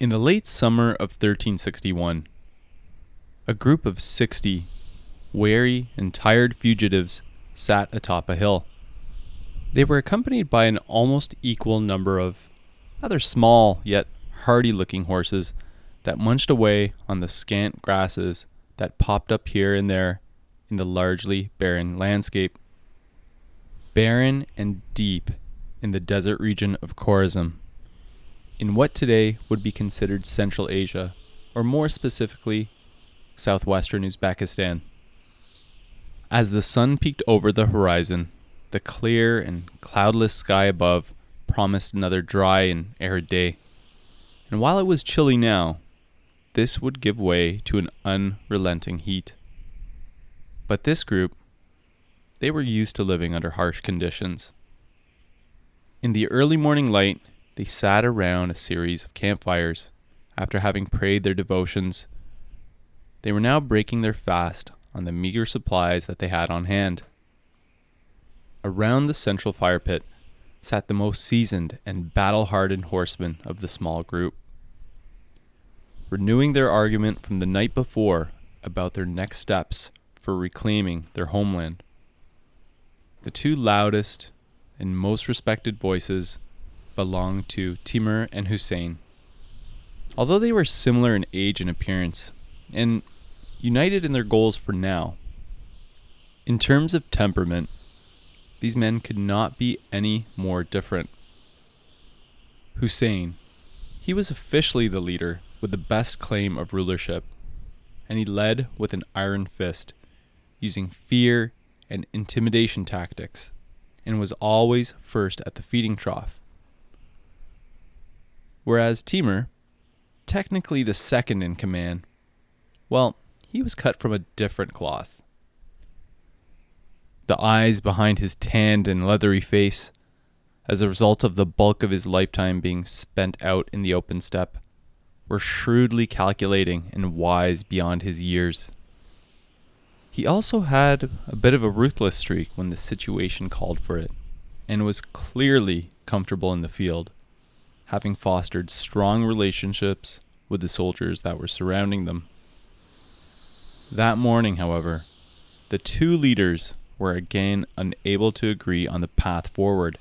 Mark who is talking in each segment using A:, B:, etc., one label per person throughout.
A: In the late summer of 1361, a group of 60 weary and tired fugitives sat atop a hill. They were accompanied by an almost equal number of rather small yet hardy looking horses that munched away on the scant grasses that popped up here and there in the largely barren landscape. Barren and deep in the desert region of Khorasan, in what today would be considered Central Asia, or more specifically, southwestern Uzbekistan. As the sun peeked over the horizon, the clear and cloudless sky above promised another dry and arid day. And while it was chilly now, this would give way to an unrelenting heat. But this group, they were used to living under harsh conditions. In the early morning light, they sat around a series of campfires. After having prayed their devotions, they were now breaking their fast on the meager supplies that they had on hand. Around the central fire pit sat the most seasoned and battle hardened horsemen of the small group, renewing their argument from the night before about their next steps for reclaiming their homeland. The two loudest and most respected voices belonged to Timur and Hussein. Although they were similar in age and appearance, and united in their goals for now, in terms of temperament, these men could not be any more different. Hussein, he was officially the leader with the best claim of rulership, and he led with an iron fist, using fear and intimidation tactics, and was always first at the feeding trough whereas Timur, technically the second in command, well, he was cut from a different cloth. The eyes behind his tanned and leathery face, as a result of the bulk of his lifetime being spent out in the open steppe, were shrewdly calculating and wise beyond his years. He also had a bit of a ruthless streak when the situation called for it, and was clearly comfortable in the field having fostered strong relationships with the soldiers that were surrounding them. That morning, however, the two leaders were again unable to agree on the path forward.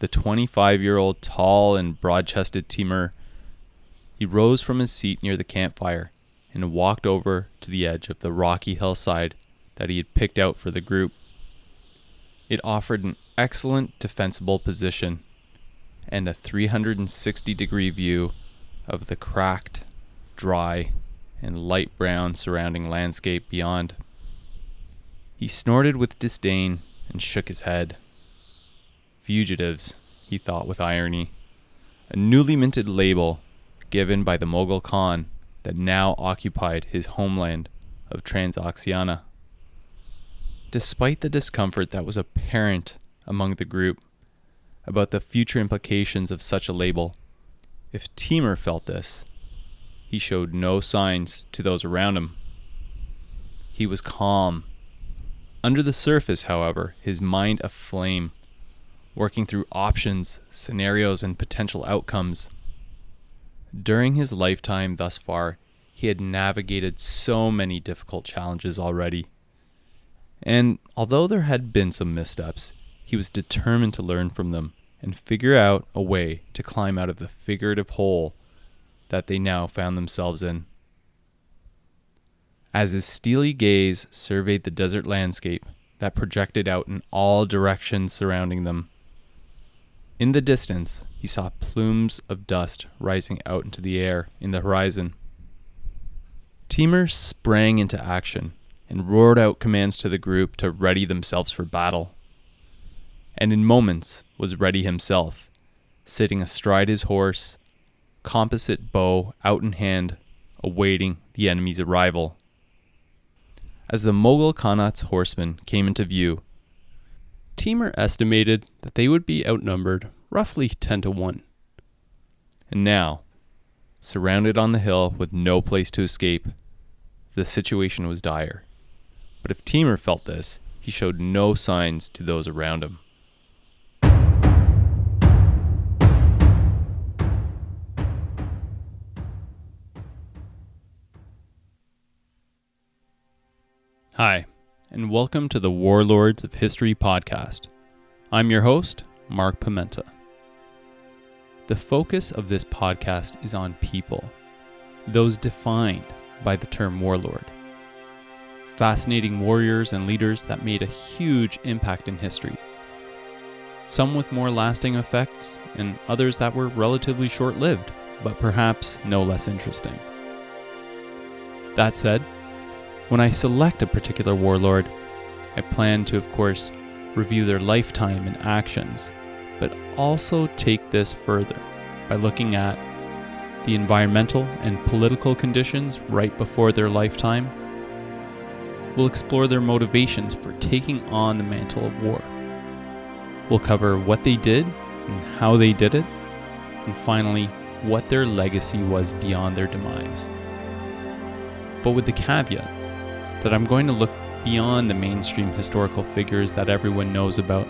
A: The 25 year old tall and broad chested Timur, he rose from his seat near the campfire and walked over to the edge of the rocky hillside that he had picked out for the group. It offered an excellent defensible position and a 360 degree view of the cracked, dry, and light brown surrounding landscape beyond. He snorted with disdain and shook his head. Fugitives, he thought with irony, a newly minted label given by the Mughal Khan that now occupied his homeland of Transoxiana. Despite the discomfort that was apparent among the group, about the future implications of such a label. If Timur felt this, he showed no signs to those around him. He was calm. Under the surface, however, his mind aflame, working through options, scenarios, and potential outcomes. During his lifetime thus far, he had navigated so many difficult challenges already. And although there had been some missteps, he was determined to learn from them and figure out a way to climb out of the figurative hole that they now found themselves in. As his steely gaze surveyed the desert landscape that projected out in all directions surrounding them, in the distance he saw plumes of dust rising out into the air in the horizon. Timur sprang into action and roared out commands to the group to ready themselves for battle and in moments was ready himself, sitting astride his horse, composite bow out in hand, awaiting the enemy's arrival. As the Mughal Khanate's horsemen came into view, Timur estimated that they would be outnumbered roughly 10 to 1. And now, surrounded on the hill with no place to escape, the situation was dire. But if Timur felt this, he showed no signs to those around him. Hi, and welcome to the Warlords of History podcast. I'm your host, Mark Pimenta. The focus of this podcast is on people, those defined by the term warlord. Fascinating warriors and leaders that made a huge impact in history. Some with more lasting effects, and others that were relatively short lived, but perhaps no less interesting. That said, when I select a particular warlord, I plan to, of course, review their lifetime and actions, but also take this further by looking at the environmental and political conditions right before their lifetime. We'll explore their motivations for taking on the mantle of war. We'll cover what they did and how they did it, and finally, what their legacy was beyond their demise. But with the caveat that I'm going to look beyond the mainstream historical figures that everyone knows about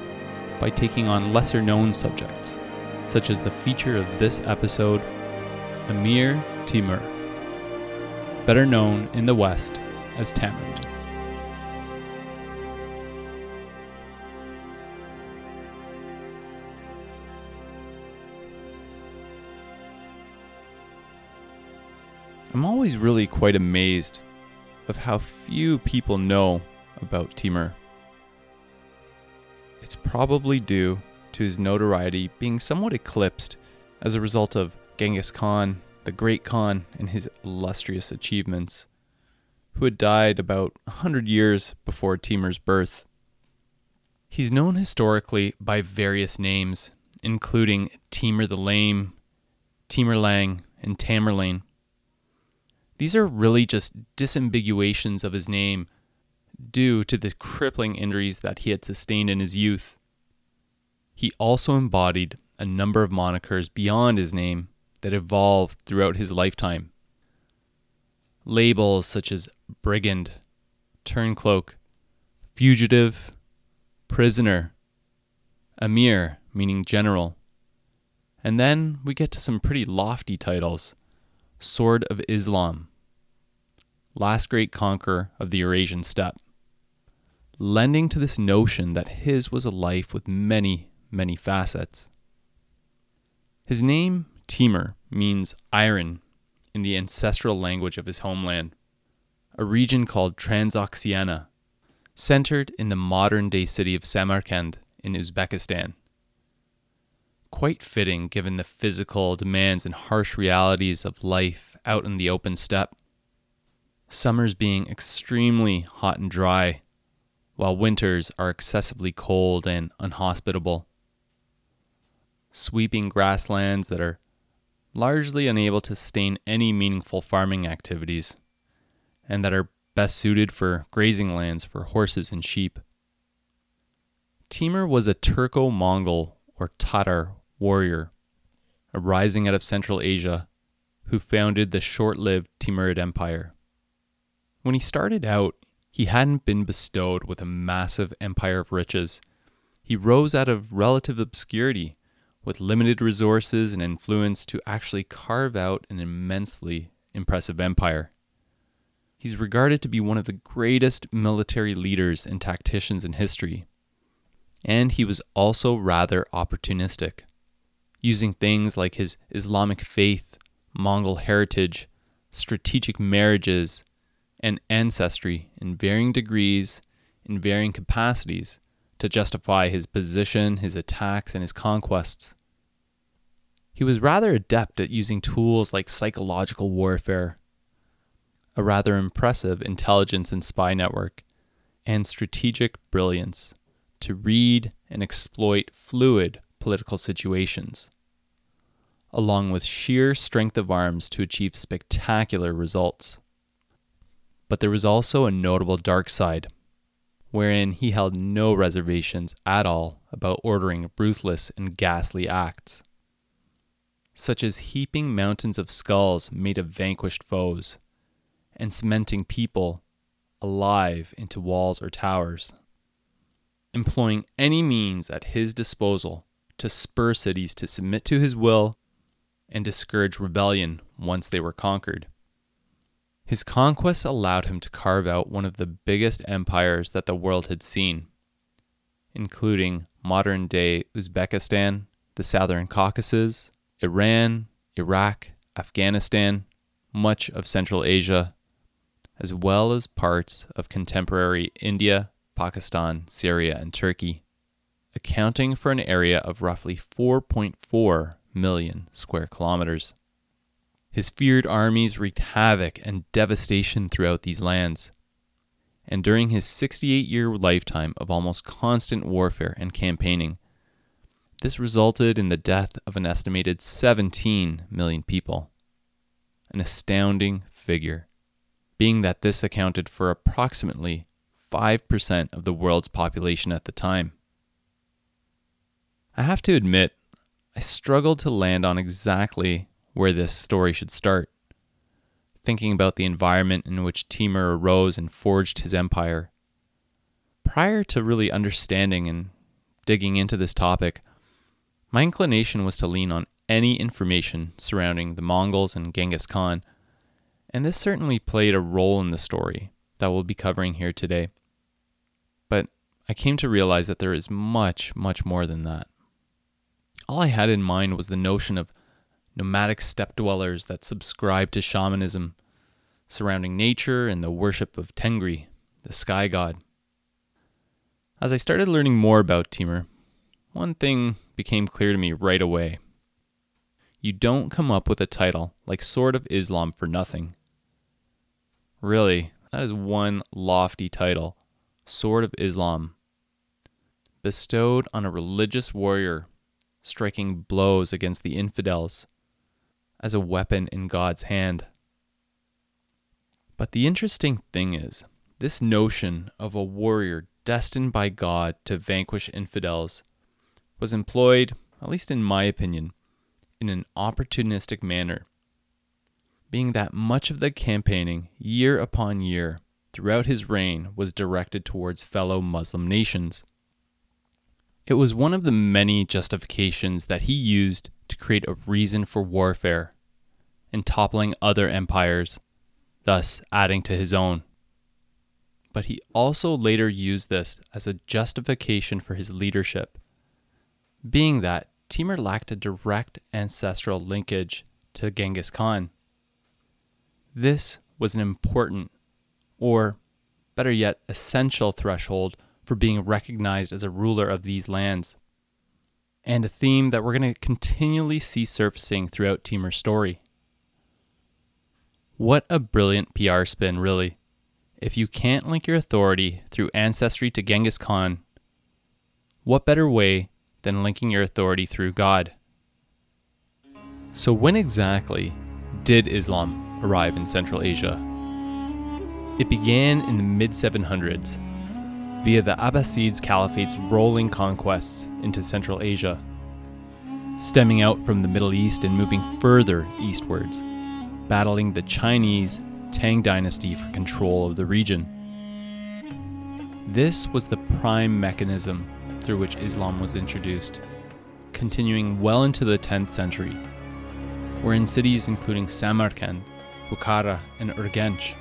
A: by taking on lesser known subjects, such as the feature of this episode, Amir Timur, better known in the West as Tamerlane. I'm always really quite amazed of how few people know about Timur. It's probably due to his notoriety being somewhat eclipsed as a result of Genghis Khan, the Great Khan, and his illustrious achievements, who had died about a hundred years before Timur's birth. He's known historically by various names, including Timur the Lame, Timur Lang, and Tamerlane. These are really just disambiguations of his name due to the crippling injuries that he had sustained in his youth. He also embodied a number of monikers beyond his name that evolved throughout his lifetime. Labels such as brigand, turncloak, fugitive, prisoner, emir, meaning general. And then we get to some pretty lofty titles Sword of Islam, last great conqueror of the Eurasian steppe, lending to this notion that his was a life with many, many facets. His name, Timur, means iron in the ancestral language of his homeland, a region called Transoxiana, centered in the modern day city of Samarkand in Uzbekistan quite fitting given the physical demands and harsh realities of life out in the open steppe. Summers being extremely hot and dry, while winters are excessively cold and unhospitable. Sweeping grasslands that are largely unable to sustain any meaningful farming activities, and that are best suited for grazing lands for horses and sheep. Timur was a Turco Mongol or Tatar warrior, arising out of Central Asia, who founded the short lived Timurid Empire. When he started out, he hadn't been bestowed with a massive empire of riches. He rose out of relative obscurity with limited resources and influence to actually carve out an immensely impressive empire. He's regarded to be one of the greatest military leaders and tacticians in history. And he was also rather opportunistic using things like his Islamic faith, Mongol heritage, strategic marriages, and ancestry in varying degrees, in varying capacities, to justify his position, his attacks, and his conquests. He was rather adept at using tools like psychological warfare, a rather impressive intelligence and spy network, and strategic brilliance to read and exploit fluid political situations along with sheer strength of arms to achieve spectacular results. But there was also a notable dark side, wherein he held no reservations at all about ordering ruthless and ghastly acts, such as heaping mountains of skulls made of vanquished foes, and cementing people alive into walls or towers, employing any means at his disposal to spur cities to submit to his will and discourage rebellion once they were conquered. His conquests allowed him to carve out one of the biggest empires that the world had seen, including modern day Uzbekistan, the Southern Caucasus, Iran, Iraq, Afghanistan, much of Central Asia, as well as parts of contemporary India, Pakistan, Syria, and Turkey, accounting for an area of roughly 4.4 million square kilometers. His feared armies wreaked havoc and devastation throughout these lands. And during his 68 year lifetime of almost constant warfare and campaigning, this resulted in the death of an estimated 17 million people. An astounding figure, being that this accounted for approximately 5% of the world's population at the time. I have to admit, I struggled to land on exactly where this story should start. Thinking about the environment in which Timur arose and forged his empire. Prior to really understanding and digging into this topic, my inclination was to lean on any information surrounding the Mongols and Genghis Khan, and this certainly played a role in the story that we'll be covering here today. But I came to realize that there is much, much more than that. All I had in mind was the notion of nomadic steppe dwellers that subscribe to shamanism surrounding nature and the worship of Tengri, the sky god. As I started learning more about Timur, one thing became clear to me right away. You don't come up with a title like Sword of Islam for nothing. Really, that is one lofty title Sword of Islam, bestowed on a religious warrior striking blows against the infidels as a weapon in God's hand. But the interesting thing is, this notion of a warrior destined by God to vanquish infidels was employed, at least in my opinion, in an opportunistic manner, being that much of the campaigning, year upon year, throughout his reign was directed towards fellow Muslim nations. It was one of the many justifications that he used to create a reason for warfare and toppling other empires, thus adding to his own. But he also later used this as a justification for his leadership being that Timur lacked a direct ancestral linkage to Genghis Khan. This was an important, or better yet, essential threshold for being recognized as a ruler of these lands, and a theme that we're going to continually see surfacing throughout Timur's story. What a brilliant PR spin, really. If you can't link your authority through ancestry to Genghis Khan, what better way than linking your authority through God. So, when exactly did Islam arrive in Central Asia? It began in the mid 700s via the Abbasids Caliphate's rolling conquests into Central Asia, stemming out from the Middle East and moving further eastwards, battling the Chinese Tang dynasty for control of the region. This was the prime mechanism through which Islam was introduced, continuing well into the 10th century, wherein cities including Samarkand, Bukhara, and Urgench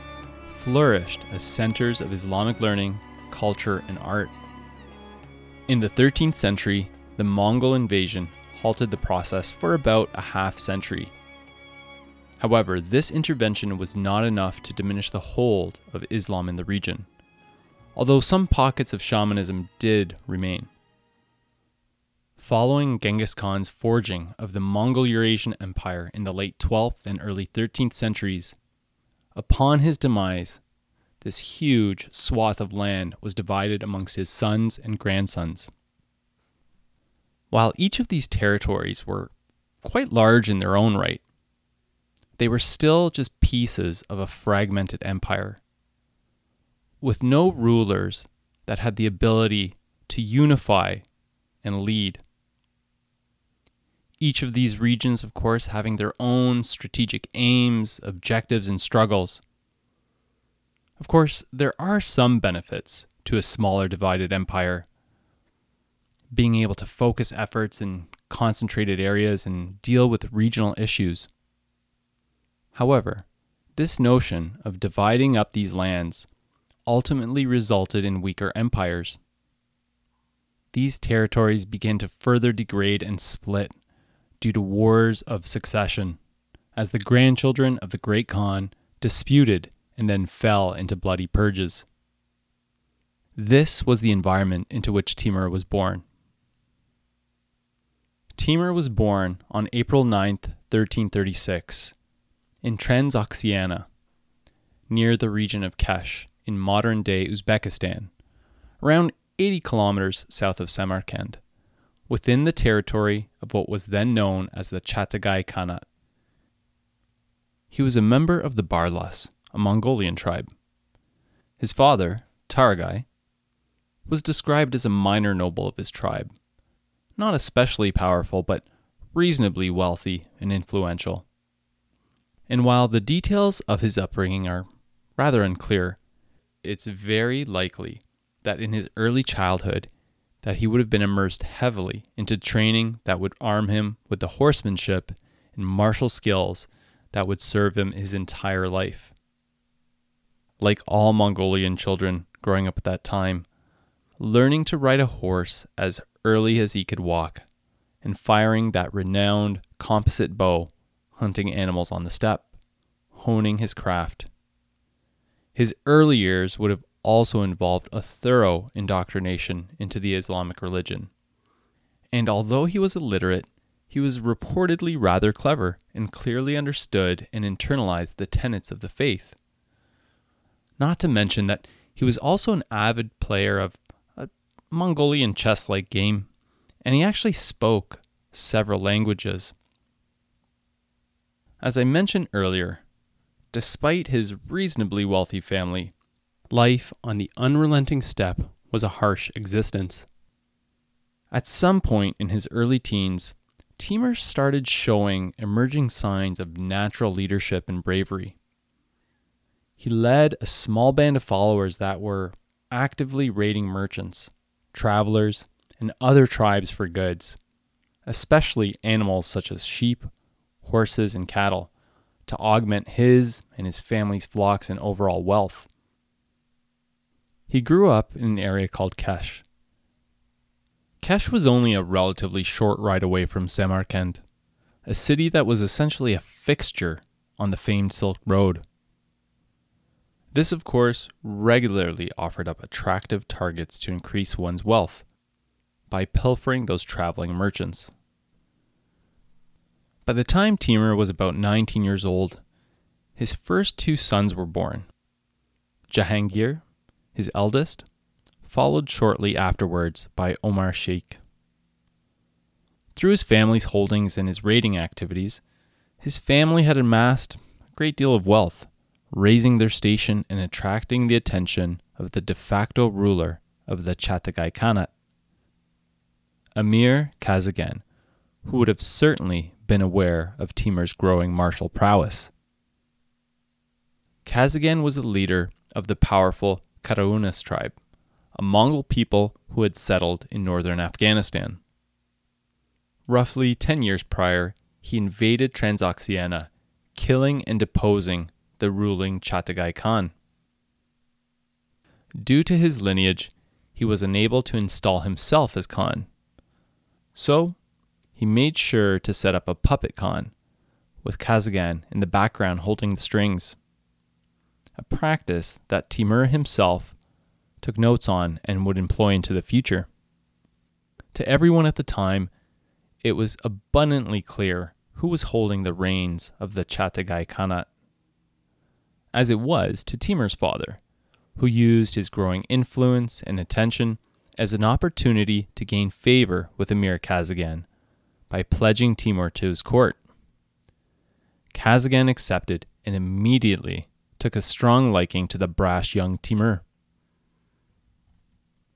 A: flourished as centers of Islamic learning, culture, and art. In the 13th century, the Mongol invasion halted the process for about a half century. However, this intervention was not enough to diminish the hold of Islam in the region, although some pockets of shamanism did remain. Following Genghis Khan's forging of the Mongol Eurasian Empire in the late 12th and early 13th centuries, upon his demise, this huge swath of land was divided amongst his sons and grandsons. While each of these territories were quite large in their own right, they were still just pieces of a fragmented empire, with no rulers that had the ability to unify and lead each of these regions, of course, having their own strategic aims, objectives, and struggles. Of course, there are some benefits to a smaller divided empire. Being able to focus efforts in concentrated areas and deal with regional issues. However, This notion of dividing up these lands ultimately resulted in weaker empires. These territories began to further degrade and split due to wars of succession, as the grandchildren of the great Khan disputed and then fell into bloody purges. This was the environment into which Timur was born. Timur was born on April 9, 1336, in Transoxiana, near the region of Kesh in modern day Uzbekistan, around 80 kilometers south of Samarkand, within the territory of what was then known as the Chagatai Khanate. He was a member of the Barlas, a Mongolian tribe. His father, Taragai, was described as a minor noble of his tribe, not especially powerful, but reasonably wealthy and influential. And while the details of his upbringing are rather unclear, it's very likely that in his early childhood that he would have been immersed heavily into training that would arm him with the horsemanship and martial skills that would serve him his entire life. Like all Mongolian children growing up at that time, learning to ride a horse as early as he could walk, and firing that renowned composite bow, hunting animals on the steppe, honing his craft. His early years would have also involved a thorough indoctrination into the Islamic religion. And although he was illiterate, he was reportedly rather clever and clearly understood and internalized the tenets of the faith. Not to mention that he was also an avid player of a Mongolian chess like game, and he actually spoke several languages. As I mentioned earlier, Despite his reasonably wealthy family, life on the unrelenting steppe was a harsh existence. At some point in his early teens, Timur started showing emerging signs of natural leadership and bravery. He led a small band of followers that were actively raiding merchants, travelers, and other tribes for goods, especially animals such as sheep, horses, and cattle to augment his and his family's flocks and overall wealth. He grew up in an area called Kesh. Kesh was only a relatively short ride away from Samarkand, a city that was essentially a fixture on the famed Silk Road. This, of course, regularly offered up attractive targets to increase one's wealth by pilfering those traveling merchants. By the time Timur was about 19 years old, his first two sons were born. Jahangir, his eldest, followed shortly afterwards by Omar Sheikh. Through his family's holdings and his raiding activities, his family had amassed a great deal of wealth, raising their station and attracting the attention of the de facto ruler of the Chagatai Khanate, Amir Kazaghan, who would have certainly been aware of Timur's growing martial prowess. Kazaghan was a leader of the powerful Karaunis tribe, a Mongol people who had settled in northern Afghanistan. Roughly 10 years prior, he invaded Transoxiana, killing and deposing the ruling Chagatai Khan. Due to his lineage, he was unable to install himself as Khan. So, he made sure to set up a puppet Khan, with Kazaghan in the background holding the strings. A practice that Timur himself took notes on and would employ into the future. To everyone at the time, it was abundantly clear who was holding the reins of the Chagatai Khanate, as it was to Timur's father, who used his growing influence and attention as an opportunity to gain favor with Emir Kazaghan by pledging Timur to his court. Kazaghan accepted and immediately took a strong liking to the brash young Timur.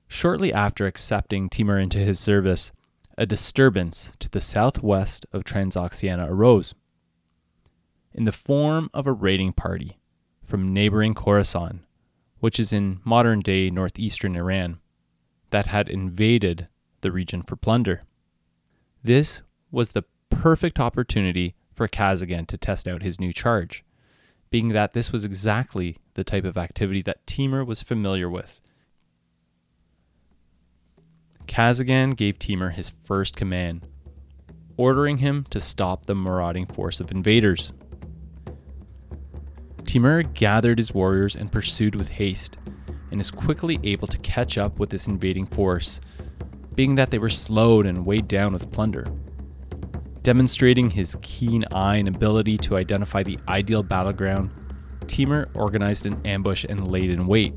A: Shortly after accepting Timur into his service, a disturbance to the southwest of Transoxiana arose, in the form of a raiding party from neighboring Khorasan, which is in modern day northeastern Iran, that had invaded the region for plunder. This was the perfect opportunity for Kazaghan to test out his new charge, being that this was exactly the type of activity that Timur was familiar with. Kazaghan gave Timur his first command, ordering him to stop the marauding force of invaders. Timur gathered his warriors and pursued with haste, and is quickly able to catch up with this invading force, being that they were slowed and weighed down with plunder. Demonstrating his keen eye and ability to identify the ideal battleground, Timur organized an ambush and laid in wait.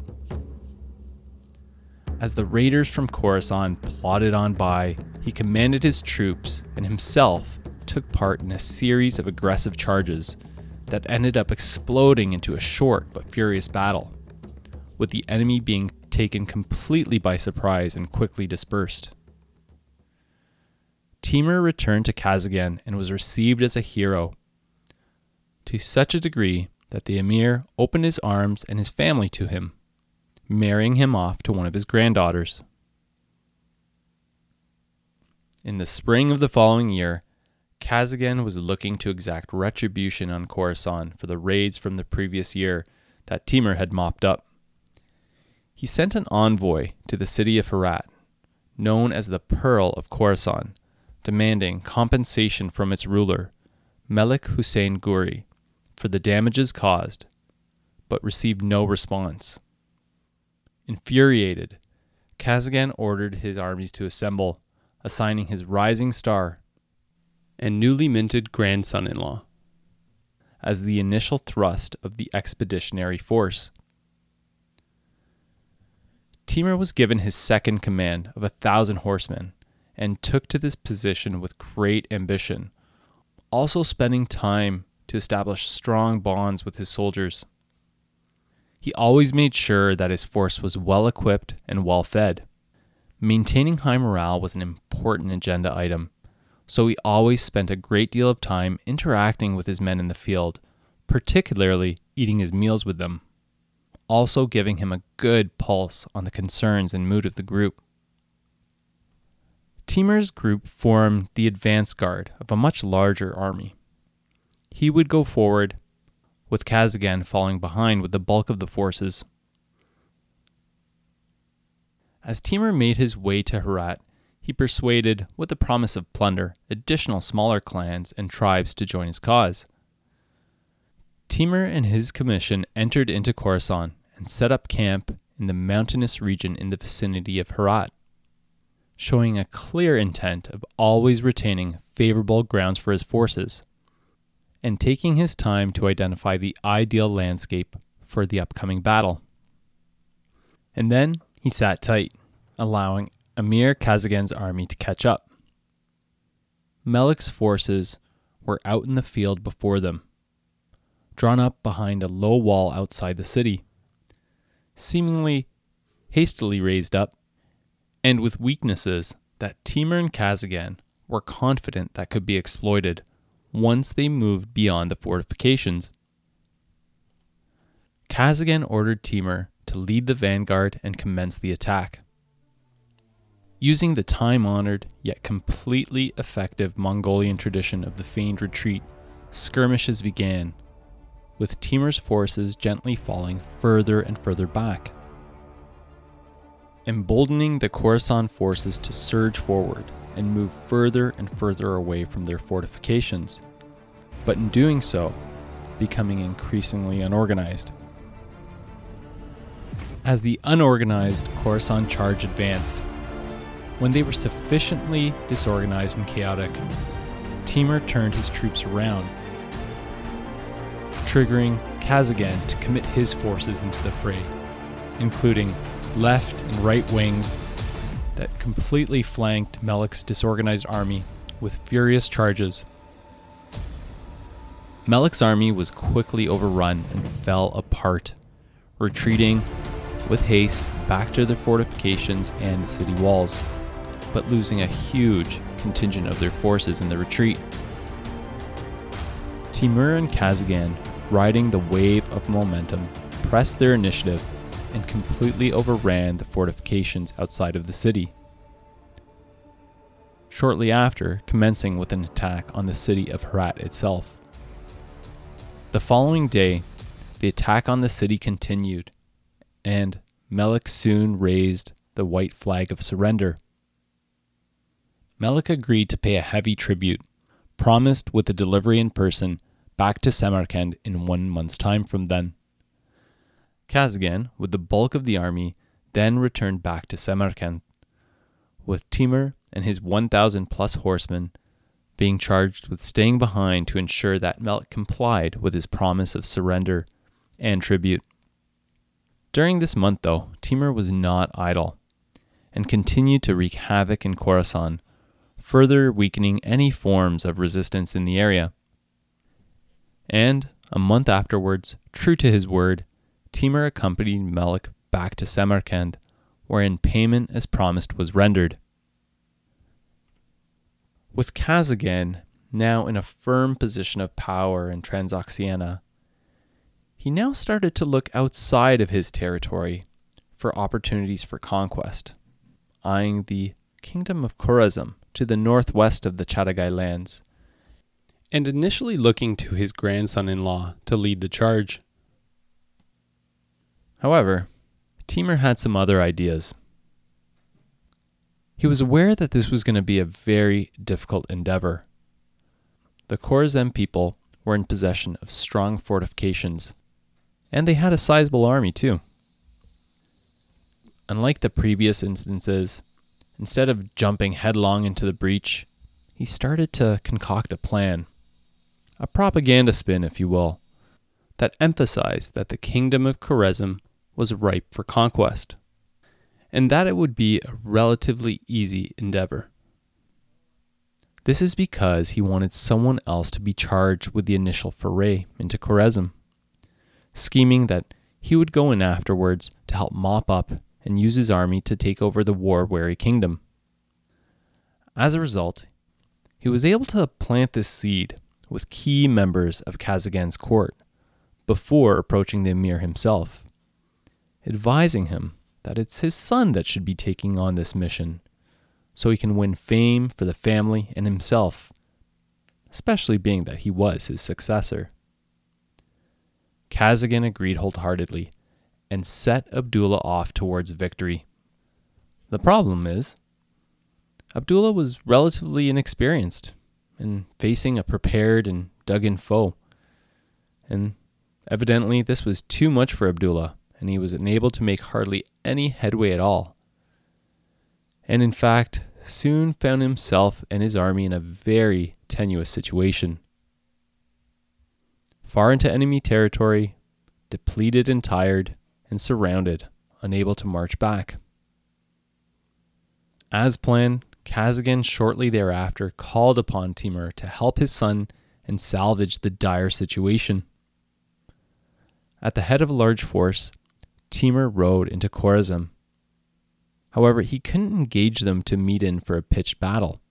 A: As the raiders from Khorasan plodded on by, he commanded his troops and himself took part in a series of aggressive charges that ended up exploding into a short but furious battle, with the enemy being taken completely by surprise and quickly dispersed. Timur returned to Kazaghan and was received as a hero, to such a degree that the emir opened his arms and his family to him, marrying him off to one of his granddaughters. In the spring of the following year, Kazaghan was looking to exact retribution on Khorasan for the raids from the previous year that Timur had mopped up. He sent an envoy to the city of Herat, known as the Pearl of Khorasan, demanding compensation from its ruler, Melik Hussein Guri, for the damages caused, but received no response. Infuriated, Kazaghan ordered his armies to assemble, assigning his rising star and newly minted grandson in law as the initial thrust of the expeditionary force. Timur was given his second command of a thousand horsemen and took to this position with great ambition, also spending time to establish strong bonds with his soldiers. He always made sure that his force was well equipped and well fed. Maintaining high morale was an important agenda item, so he always spent a great deal of time interacting with his men in the field, particularly eating his meals with them, also giving him a good pulse on the concerns and mood of the group. Timur's group formed the advance guard of a much larger army. He would go forward, with Kazaghan falling behind with the bulk of the forces. As Timur made his way to Herat, he persuaded, with the promise of plunder, additional smaller clans and tribes to join his cause. Timur and his commission entered into Khorasan and set up camp in the mountainous region in the vicinity of Herat, showing a clear intent of always retaining favorable grounds for his forces, and taking his time to identify the ideal landscape for the upcoming battle. And then he sat tight, allowing Emir Kazagan's army to catch up. Melik's forces were out in the field before them, drawn up behind a low wall outside the city, seemingly hastily raised up, and with weaknesses that Timur and Kazagan were confident that could be exploited once they moved beyond the fortifications. Kazagan ordered Timur to lead the vanguard and commence the attack. Using the time honored yet completely effective Mongolian tradition of the feigned retreat, skirmishes began, with Timur's forces gently falling further and further back. Emboldening the Khorasan forces to surge forward and move further and further away from their fortifications, but in doing so, becoming increasingly unorganized. As the unorganized Khorasan charge advanced, when they were sufficiently disorganized and chaotic, Timur turned his troops around, triggering Kazagan to commit his forces into the fray, including left and right wings that completely flanked Melik's disorganized army with furious charges. Melik's army was quickly overrun and fell apart, retreating with haste back to their fortifications and the city walls but losing a huge contingent of their forces in the retreat. Timur and Kazaghan, riding the wave of momentum, pressed their initiative and completely overran the fortifications outside of the city. Shortly after, commencing with an attack on the city of Herat itself. The following day, the attack on the city continued, and Melik soon raised the white flag of surrender. Melik agreed to pay a heavy tribute, promised with a delivery in person back to Samarkand in one month's time from then. Kazaghan, with the bulk of the army, then returned back to Samarkand, with Timur and his 1,000 plus horsemen being charged with staying behind to ensure that Melik complied with his promise of surrender and tribute. During this month, though, Timur was not idle and continued to wreak havoc in Khorasan, further weakening any forms of resistance in the area. And, a month afterwards, true to his word, Timur accompanied Melik back to Samarkand, wherein payment as promised was rendered. With Kazaghan now in a firm position of power in Transoxiana, he now started to look outside of his territory for opportunities for conquest, eyeing the kingdom of Khorazm to the northwest of the Chagatai lands, and initially looking to his grandson in law to lead the charge. However, Timur had some other ideas. He was aware that this was going to be a very difficult endeavor. The Khorazm people were in possession of strong fortifications, and they had a sizable army too. Unlike the previous instances, instead of jumping headlong into the breach, he started to concoct a plan, a propaganda spin, if you will, that emphasized that the kingdom of Khorazm was ripe for conquest and that it would be a relatively easy endeavor. This is because he wanted someone else to be charged with the initial foray into Khorazm, scheming that he would go in afterwards to help mop up and use his army to take over the war weary kingdom. As a result, he was able to plant this seed with key members of Kazagan's court before approaching the emir himself, advising him that it's his son that should be taking on this mission so he can win fame for the family and himself, especially being that he was his successor. Kazagan agreed wholeheartedly and set Abdullah off towards victory. The problem is, Abdullah was relatively inexperienced in facing a prepared and dug in foe, and evidently this was too much for Abdullah and he was unable to make hardly any headway at all. And in fact, soon found himself and his army in a very tenuous situation. Far into enemy territory, depleted and tired, and surrounded, unable to march back. As planned, Kazaghan shortly thereafter called upon Timur to help his son and salvage the dire situation. At the head of a large force, Timur rode into Khorazm. However, he couldn't engage them to meet in for a pitched battle.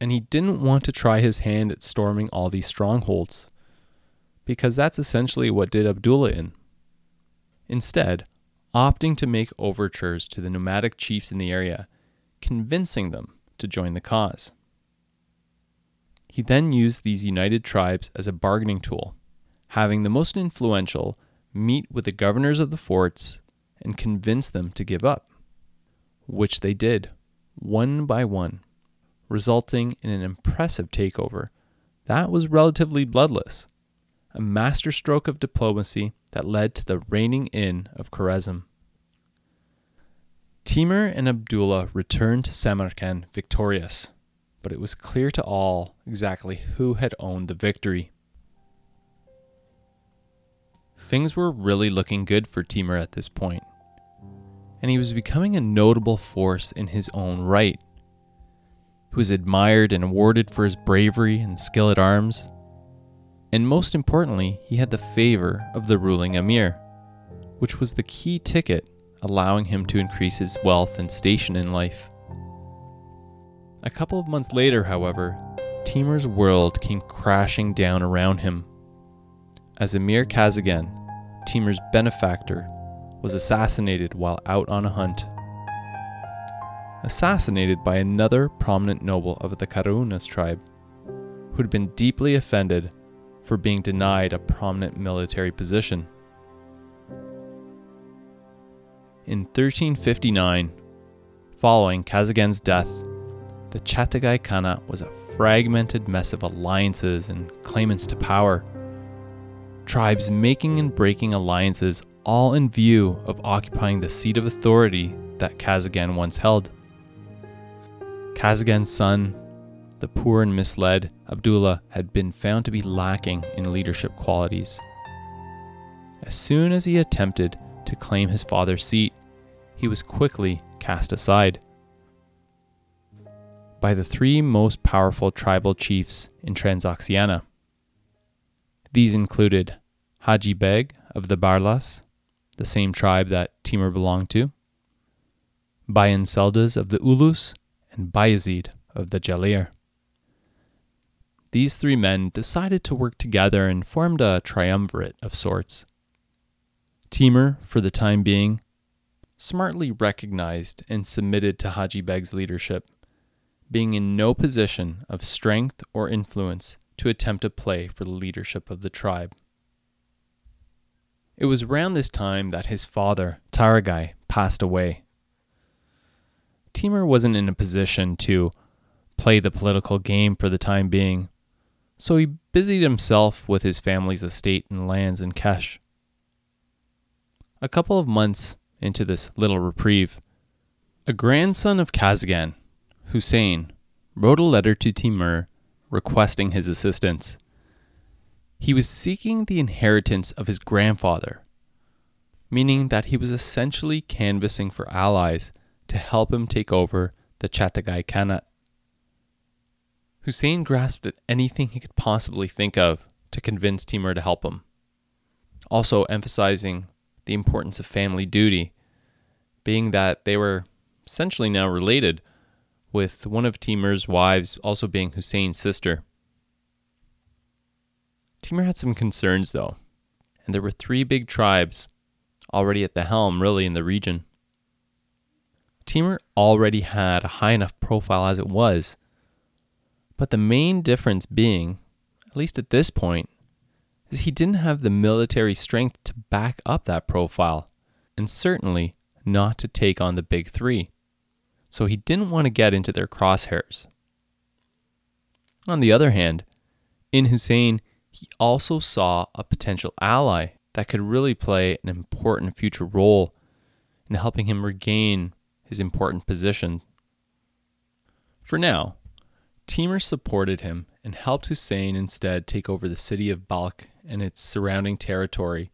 A: And he didn't want to try his hand at storming all these strongholds, because that's essentially what did Abdullah in. Instead, opting to make overtures to the nomadic chiefs in the area, convincing them to join the cause. He then used these united tribes as a bargaining tool, having the most influential meet with the governors of the forts and convince them to give up, which they did, one by one, resulting in an impressive takeover that was relatively bloodless, a masterstroke of diplomacy that led to the reining in of Khorazm. Timur and Abdullah returned to Samarkand victorious, but it was clear to all exactly who had owned the victory. Things were really looking good for Timur at this point, and he was becoming a notable force in his own right. He was admired and awarded for his bravery and skill at arms, and most importantly, he had the favor of the ruling emir, which was the key ticket allowing him to increase his wealth and station in life. A couple of months later, however, Timur's world came crashing down around him. As Emir Kazagan, Timur's benefactor, was assassinated while out on a hunt. Assassinated by another prominent noble of the Karunas tribe, who had been deeply offended for being denied a prominent military position. In 1359, following Kazagan's death, the Chagatai Khanate was a fragmented mess of alliances and claimants to power. Tribes making and breaking alliances, all in view of occupying the seat of authority that Kazagan once held. Kazagan's son, the poor and misled Abdullah, had been found to be lacking in leadership qualities. As soon as he attempted to claim his father's seat, he was quickly cast aside by the three most powerful tribal chiefs in Transoxiana. These included Haji Beg of the Barlas, the same tribe that Timur belonged to, Bayan Selduz of the Ulus, and Bayezid of the Jalir. These three men decided to work together and formed a triumvirate of sorts. Timur, for the time being, smartly recognized and submitted to Haji Beg's leadership being in no position of strength or influence to attempt a play for the leadership of the tribe. It was around this time that his father, Taragai, passed away. Timur wasn't in a position to play the political game for the time being, so he busied himself with his family's estate and lands in Kesh. A couple of months into this little reprieve, a grandson of Kazagan, Hussein wrote a letter to Timur requesting his assistance. He was seeking the inheritance of his grandfather, meaning that he was essentially canvassing for allies to help him take over the Chagatai Khanate. Hussein grasped at anything he could possibly think of to convince Timur to help him, also emphasizing the importance of family duty, being that they were essentially now related with one of Timur's wives also being Hussein's sister. Timur had some concerns, though, and there were three big tribes already at the helm, really, in the region. Timur already had a high enough profile as it was, but the main difference being, at least at this point, is he didn't have the military strength to back up that profile, and certainly not to take on the big three so he didn't want to get into their crosshairs. On the other hand, in Hussein, he also saw a potential ally that could really play an important future role in helping him regain his important position. For now, Timur supported him and helped Hussein instead take over the city of Balkh and its surrounding territory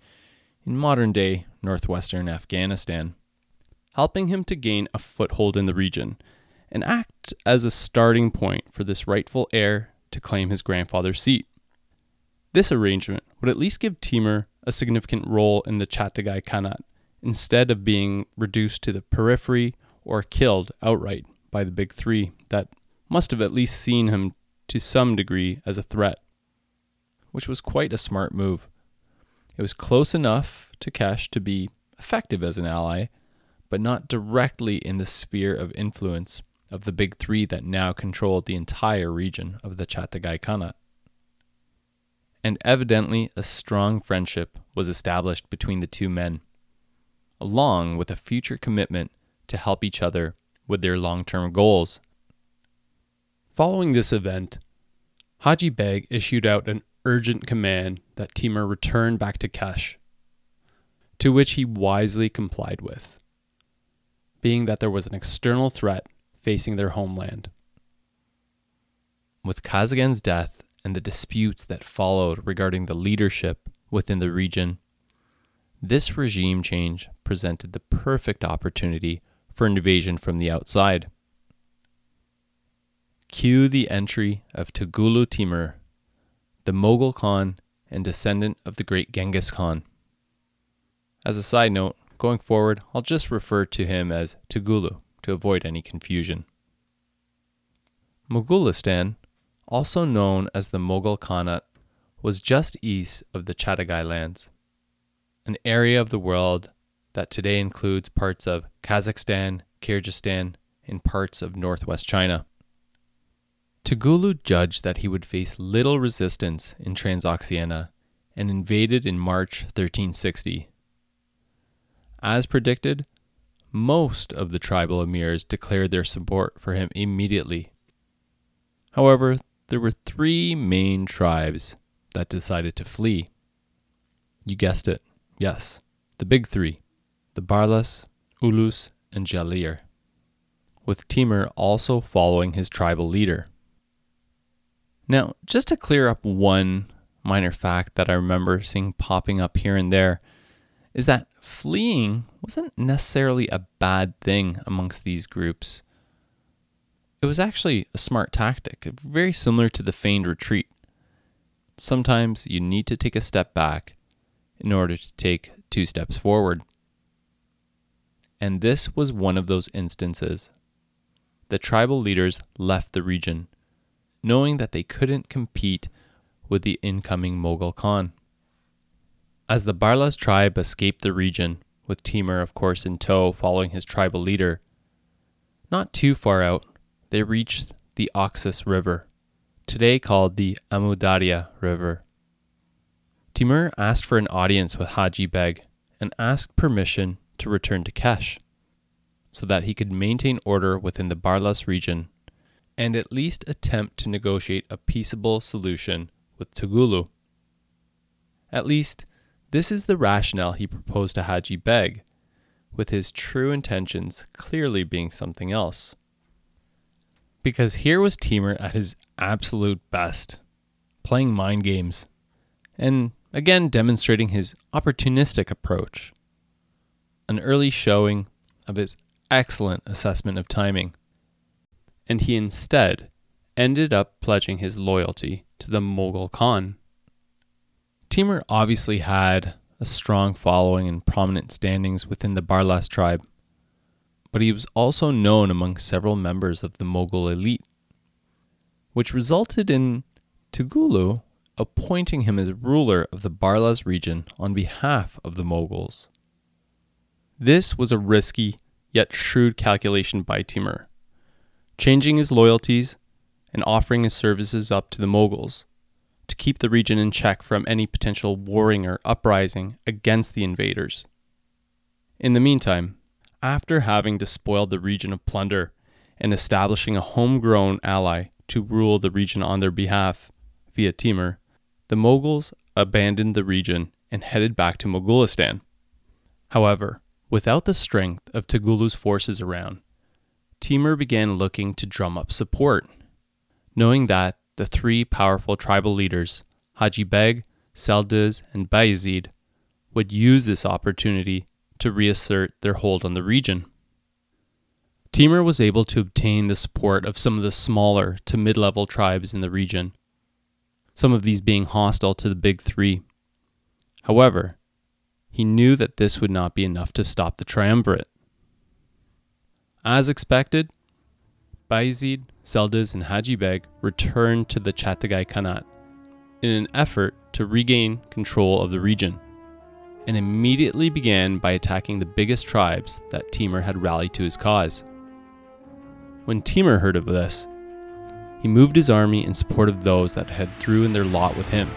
A: in modern day northwestern Afghanistan helping him to gain a foothold in the region and act as a starting point for this rightful heir to claim his grandfather's seat. This arrangement would at least give Timur a significant role in the Chagatai Khanate instead of being reduced to the periphery or killed outright by the big three that must have at least seen him to some degree as a threat, which was quite a smart move. It was close enough to Kesh to be effective as an ally, but not directly in the sphere of influence of the big three that now controlled the entire region of the Chagatai Khanate. And evidently, a strong friendship was established between the two men, along with a future commitment to help each other with their long term goals. Following this event, Haji Beg issued out an urgent command that Timur return back to Kesh, to which he wisely complied with being that there was an external threat facing their homeland. With Kazagan's death and the disputes that followed regarding the leadership within the region, this regime change presented the perfect opportunity for an invasion from the outside. Cue the entry of Tugulu Timur, the Mughal Khan and descendant of the great Genghis Khan. As a side note, Going forward, I'll just refer to him as Tugulu to avoid any confusion. Mughalistan, also known as the Mughal Khanate, was just east of the Chagatai lands, an area of the world that today includes parts of Kazakhstan, Kyrgyzstan, and parts of northwest China. Tugulu judged that he would face little resistance in Transoxiana and invaded in March 1360. As predicted, most of the tribal emirs declared their support for him immediately. However, there were three main tribes that decided to flee. You guessed it, yes, the big three the Barlas, Ulus, and Jalir, with Timur also following his tribal leader. Now, just to clear up one minor fact that I remember seeing popping up here and there, is that fleeing wasn't necessarily a bad thing amongst these groups. It was actually a smart tactic, very similar to the feigned retreat. Sometimes you need to take a step back in order to take two steps forward. And this was one of those instances. The tribal leaders left the region, knowing that they couldn't compete with the incoming Mughal Khan. As the Barlas tribe escaped the region, with Timur, of course, in tow following his tribal leader, not too far out, they reached the Oxus River, today called the Amu Darya River. Timur asked for an audience with Haji Beg and asked permission to return to Kesh so that he could maintain order within the Barlas region and at least attempt to negotiate a peaceable solution with Tugulu. At least, this is the rationale he proposed to Haji Beg, with his true intentions clearly being something else. Because here was Timur at his absolute best, playing mind games, and again demonstrating his opportunistic approach. An early showing of his excellent assessment of timing. And he instead ended up pledging his loyalty to the Mughal Khan. Timur obviously had a strong following and prominent standings within the Barlas tribe, but he was also known among several members of the Mughal elite, which resulted in Tugulu appointing him as ruler of the Barlas region on behalf of the Mughals. This was a risky yet shrewd calculation by Timur, changing his loyalties and offering his services up to the Mughals to keep the region in check from any potential warring or uprising against the invaders. In the meantime, after having despoiled the region of plunder and establishing a homegrown ally to rule the region on their behalf via Timur, the Mughals abandoned the region and headed back to Moghulistan. However, without the strength of Tugulu's forces around, Timur began looking to drum up support, knowing that the three powerful tribal leaders, Haji Beg, Selduz, and Bayezid, would use this opportunity to reassert their hold on the region. Timur was able to obtain the support of some of the smaller to mid level tribes in the region, some of these being hostile to the Big Three. However, he knew that this would not be enough to stop the triumvirate. As expected, Bayezid, Selduz, and Haji Beg returned to the Chagatai Khanate in an effort to regain control of the region, and immediately began by attacking the biggest tribes that Timur had rallied to his cause. When Timur heard of this, he moved his army in support of those that had threw in their lot with him,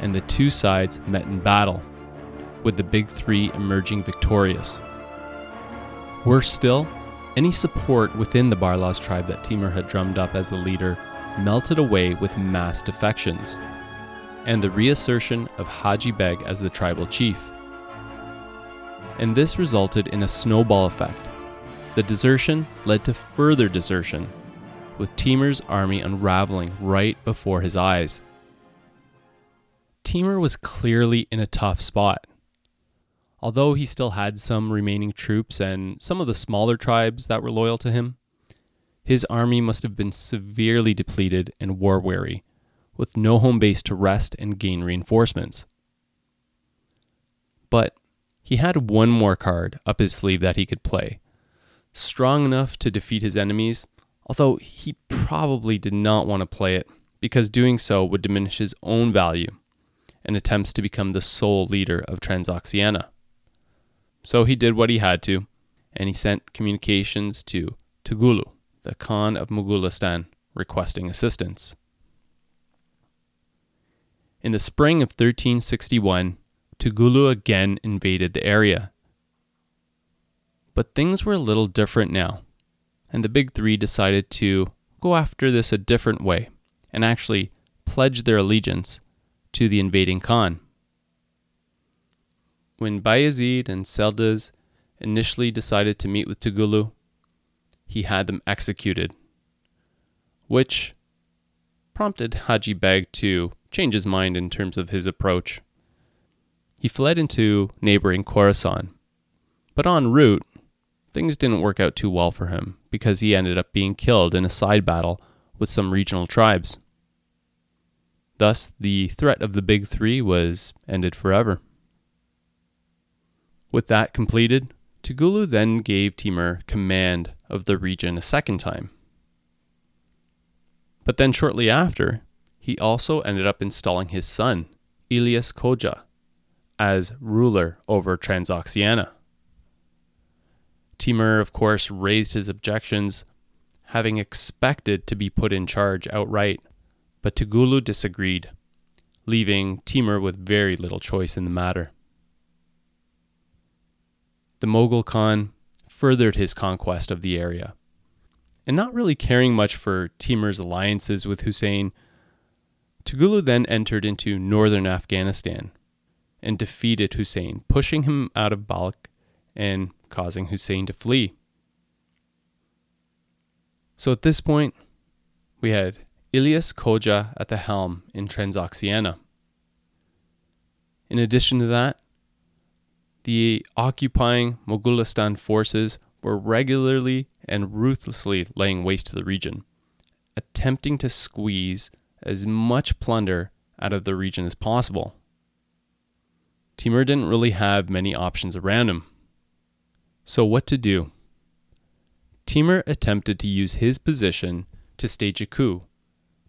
A: and the two sides met in battle, with the big three emerging victorious. Worse still, any support within the Barlas tribe that Timur had drummed up as the leader melted away with mass defections, and the reassertion of Haji Beg as the tribal chief. And this resulted in a snowball effect. The desertion led to further desertion, with Timur's army unraveling right before his eyes. Timur was clearly in a tough spot. Although he still had some remaining troops and some of the smaller tribes that were loyal to him, his army must have been severely depleted and war weary, with no home base to rest and gain reinforcements. But he had one more card up his sleeve that he could play, strong enough to defeat his enemies, although he probably did not want to play it because doing so would diminish his own value and attempts to become the sole leader of Transoxiana. So he did what he had to, and he sent communications to Tugulu, the Khan of Moghulistan, requesting assistance. In the spring of 1361, Tugulu again invaded the area. But things were a little different now, and the Big Three decided to go after this a different way and actually pledge their allegiance to the invading Khan. When Bayezid and Selduz initially decided to meet with Tugulu, he had them executed, which prompted Haji Beg to change his mind in terms of his approach. He fled into neighboring Khorasan, but en route, things didn't work out too well for him because he ended up being killed in a side battle with some regional tribes. Thus, the threat of the Big Three was ended forever. With that completed, Tugulu then gave Timur command of the region a second time. But then shortly after, he also ended up installing his son, Ilyas Khoja, as ruler over Transoxiana. Timur, of course, raised his objections, having expected to be put in charge outright, but Tugulu disagreed, leaving Timur with very little choice in the matter. The Mughal Khan furthered his conquest of the area. And not really caring much for Timur's alliances with Hussein, Tugulu then entered into northern Afghanistan and defeated Hussein, pushing him out of Balkh and causing Hussein to flee. So at this point, we had Ilyas Khoja at the helm in Transoxiana. In addition to that, the occupying Moghulistan forces were regularly and ruthlessly laying waste to the region, attempting to squeeze as much plunder out of the region as possible. Timur didn't really have many options around him. So, what to do? Timur attempted to use his position to stage a coup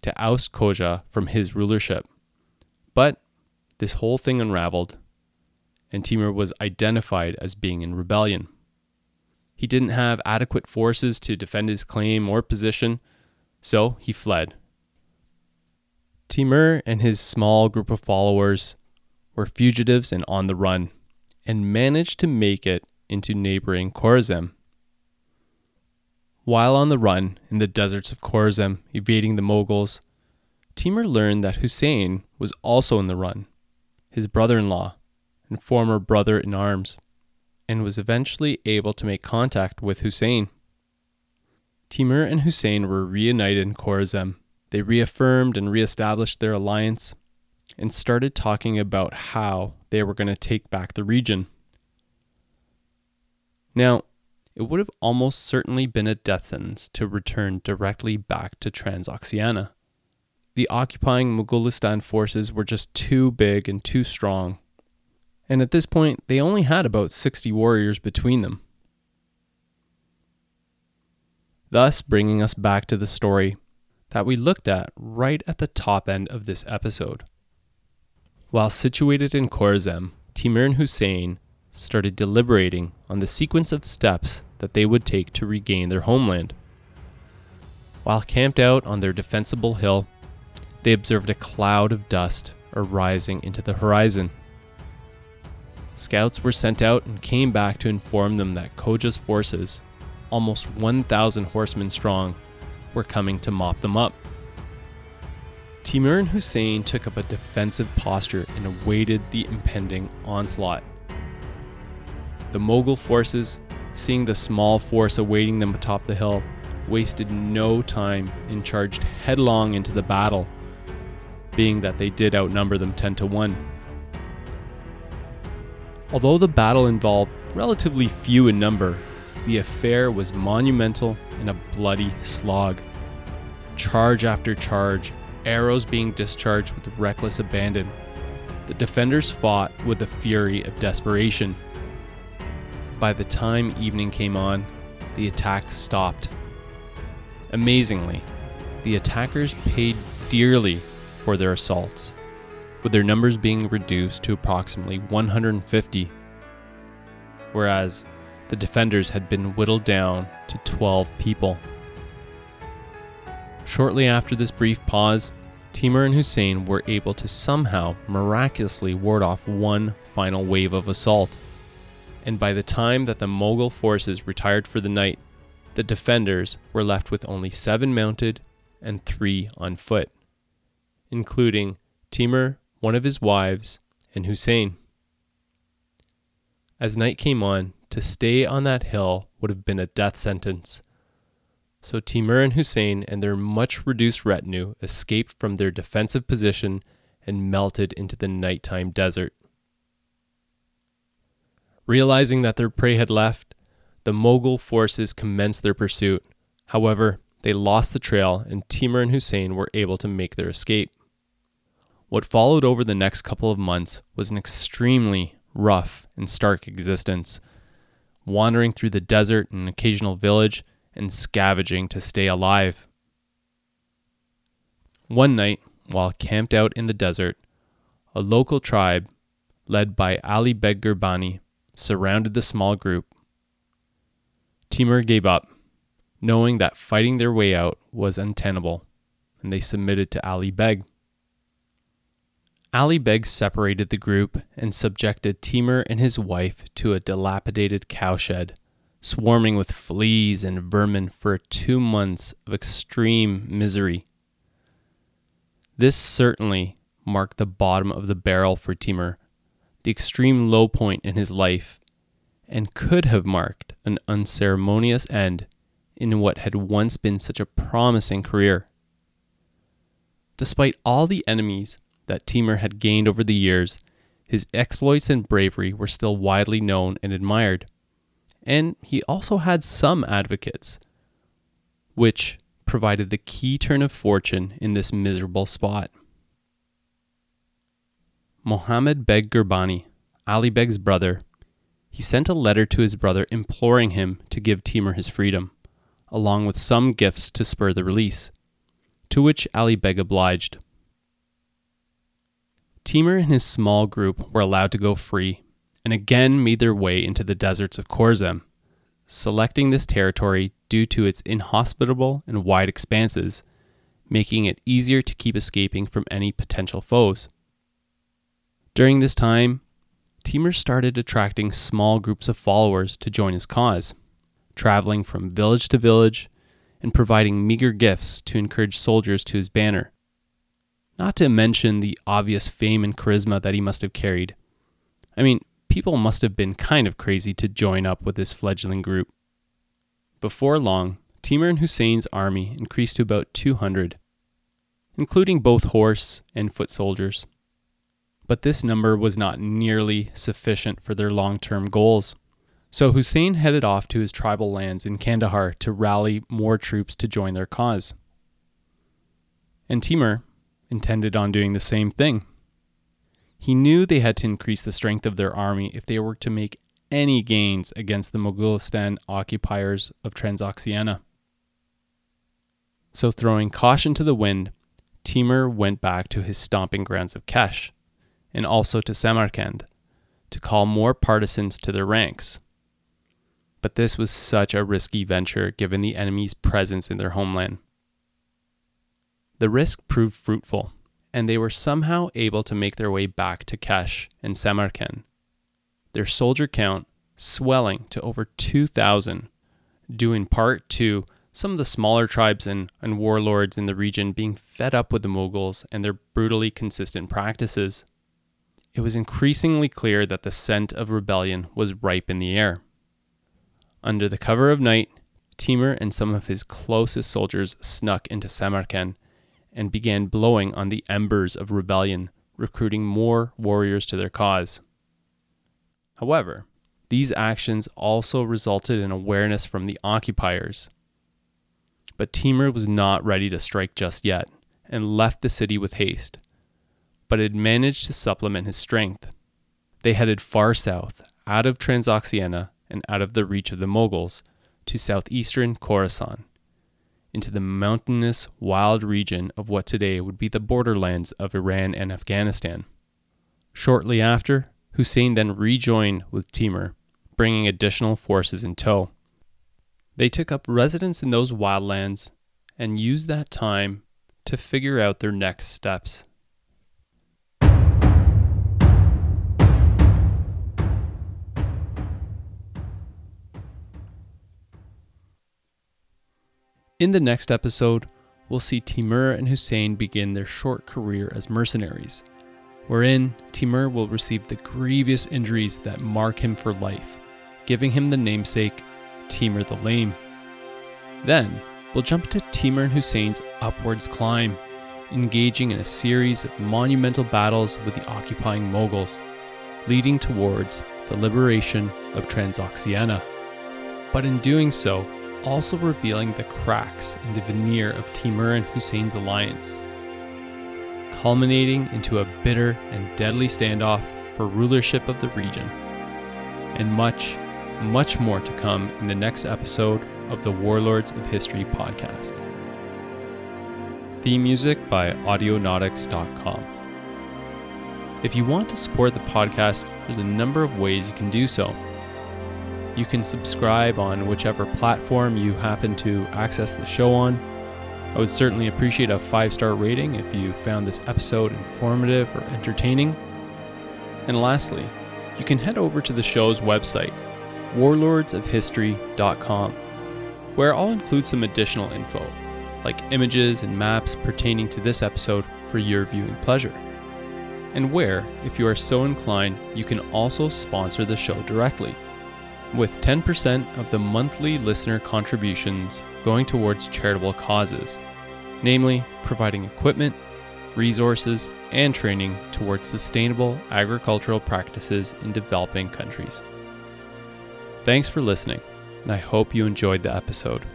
A: to oust Khoja from his rulership. But this whole thing unraveled and Timur was identified as being in rebellion. He didn't have adequate forces to defend his claim or position, so he fled. Timur and his small group of followers were fugitives and on the run, and managed to make it into neighboring Khorazm. While on the run in the deserts of Khorazm, evading the Moguls, Timur learned that Hussein was also in the run, his brother in law, and former brother in arms, and was eventually able to make contact with Hussein. Timur and Hussein were reunited in Khorazm. They reaffirmed and reestablished their alliance and started talking about how they were going to take back the region. Now, it would have almost certainly been a death sentence to return directly back to Transoxiana. The occupying Mughalistan forces were just too big and too strong and at this point, they only had about 60 warriors between them. Thus, bringing us back to the story that we looked at right at the top end of this episode. While situated in Khorazm, Timur and Hussein started deliberating on the sequence of steps that they would take to regain their homeland. While camped out on their defensible hill, they observed a cloud of dust arising into the horizon. Scouts were sent out and came back to inform them that Khoja's forces, almost 1,000 horsemen strong, were coming to mop them up. Timur and Hussein took up a defensive posture and awaited the impending onslaught. The Mughal forces, seeing the small force awaiting them atop the hill, wasted no time and charged headlong into the battle, being that they did outnumber them 10 to 1. Although the battle involved relatively few in number, the affair was monumental and a bloody slog. Charge after charge, arrows being discharged with reckless abandon. The defenders fought with the fury of desperation. By the time evening came on, the attack stopped. Amazingly, the attackers paid dearly for their assaults with their numbers being reduced to approximately 150, whereas the defenders had been whittled down to 12 people. Shortly after this brief pause, Timur and Hussein were able to somehow miraculously ward off one final wave of assault. And by the time that the Mughal forces retired for the night, the defenders were left with only seven mounted and three on foot, including Timur, one of his wives, and Hussein. As night came on, to stay on that hill would have been a death sentence. So Timur and Hussein and their much reduced retinue escaped from their defensive position and melted into the nighttime desert. Realizing that their prey had left, the Mughal forces commenced their pursuit. However, they lost the trail and Timur and Hussein were able to make their escape. What followed over the next couple of months was an extremely rough and stark existence, wandering through the desert and occasional village and scavenging to stay alive. One night, while camped out in the desert, a local tribe, led by Ali Beg Gurbani, surrounded the small group. Timur gave up, knowing that fighting their way out was untenable, and they submitted to Ali Beg. Ali Beg separated the group and subjected Timur and his wife to a dilapidated cowshed, swarming with fleas and vermin for two months of extreme misery. This certainly marked the bottom of the barrel for Timur, the extreme low point in his life, and could have marked an unceremonious end in what had once been such a promising career. Despite all the enemies that Timur had gained over the years, his exploits and bravery were still widely known and admired. And he also had some advocates, which provided the key turn of fortune in this miserable spot. Mohammed Beg Gurbani, Ali Beg's brother, he sent a letter to his brother imploring him to give Timur his freedom, along with some gifts to spur the release, to which Ali Beg obliged. Timur and his small group were allowed to go free and again made their way into the deserts of Khorazm, selecting this territory due to its inhospitable and wide expanses, making it easier to keep escaping from any potential foes. During this time, Timur started attracting small groups of followers to join his cause, traveling from village to village and providing meager gifts to encourage soldiers to his banner not to mention the obvious fame and charisma that he must have carried. I mean, people must have been kind of crazy to join up with this fledgling group. Before long, Timur and Hussein's army increased to about 200, including both horse and foot soldiers. But this number was not nearly sufficient for their long term goals. So Hussein headed off to his tribal lands in Kandahar to rally more troops to join their cause. And Timur, intended on doing the same thing. He knew they had to increase the strength of their army if they were to make any gains against the Mogulistan occupiers of Transoxiana. So, throwing caution to the wind, Timur went back to his stomping grounds of Kesh and also to Samarkand to call more partisans to their ranks. But this was such a risky venture given the enemy's presence in their homeland. The risk proved fruitful, and they were somehow able to make their way back to Kesh and Samarkand. Their soldier count swelling to over 2,000, due in part to some of the smaller tribes and, and warlords in the region being fed up with the Mughals and their brutally consistent practices. It was increasingly clear that the scent of rebellion was ripe in the air. Under the cover of night, Timur and some of his closest soldiers snuck into Samarkand and began blowing on the embers of rebellion, recruiting more warriors to their cause. However, these actions also resulted in awareness from the occupiers. But Timur was not ready to strike just yet and left the city with haste, but had managed to supplement his strength. They headed far south, out of Transoxiana and out of the reach of the Moguls, to southeastern Khorasan into the mountainous, wild region of what today would be the borderlands of Iran and Afghanistan. Shortly after, Hussein then rejoined with Timur, bringing additional forces in tow. They took up residence in those wildlands and used that time to figure out their next steps. In the next episode, we'll see Timur and Hussein begin their short career as mercenaries, wherein Timur will receive the grievous injuries that mark him for life, giving him the namesake Timur the Lame. Then, we'll jump to Timur and Hussein's upwards climb, engaging in a series of monumental battles with the occupying Moguls, leading towards the liberation of Transoxiana. But in doing so, also revealing the cracks in the veneer of Timur and Hussein's alliance, culminating into a bitter and deadly standoff for rulership of the region. And much, much more to come in the next episode of the Warlords of History podcast. Theme music by Audionautix.com. If you want to support the podcast, there's a number of ways you can do so. You can subscribe on whichever platform you happen to access the show on. I would certainly appreciate a five star rating if you found this episode informative or entertaining. And lastly, you can head over to the show's website, warlordsofhistory.com, where I'll include some additional info, like images and maps pertaining to this episode for your viewing pleasure. And where, if you are so inclined, you can also sponsor the show directly with 10% of the monthly listener contributions going towards charitable causes, namely providing equipment, resources, and training towards sustainable agricultural practices in developing countries. Thanks for listening, and I hope you enjoyed the episode.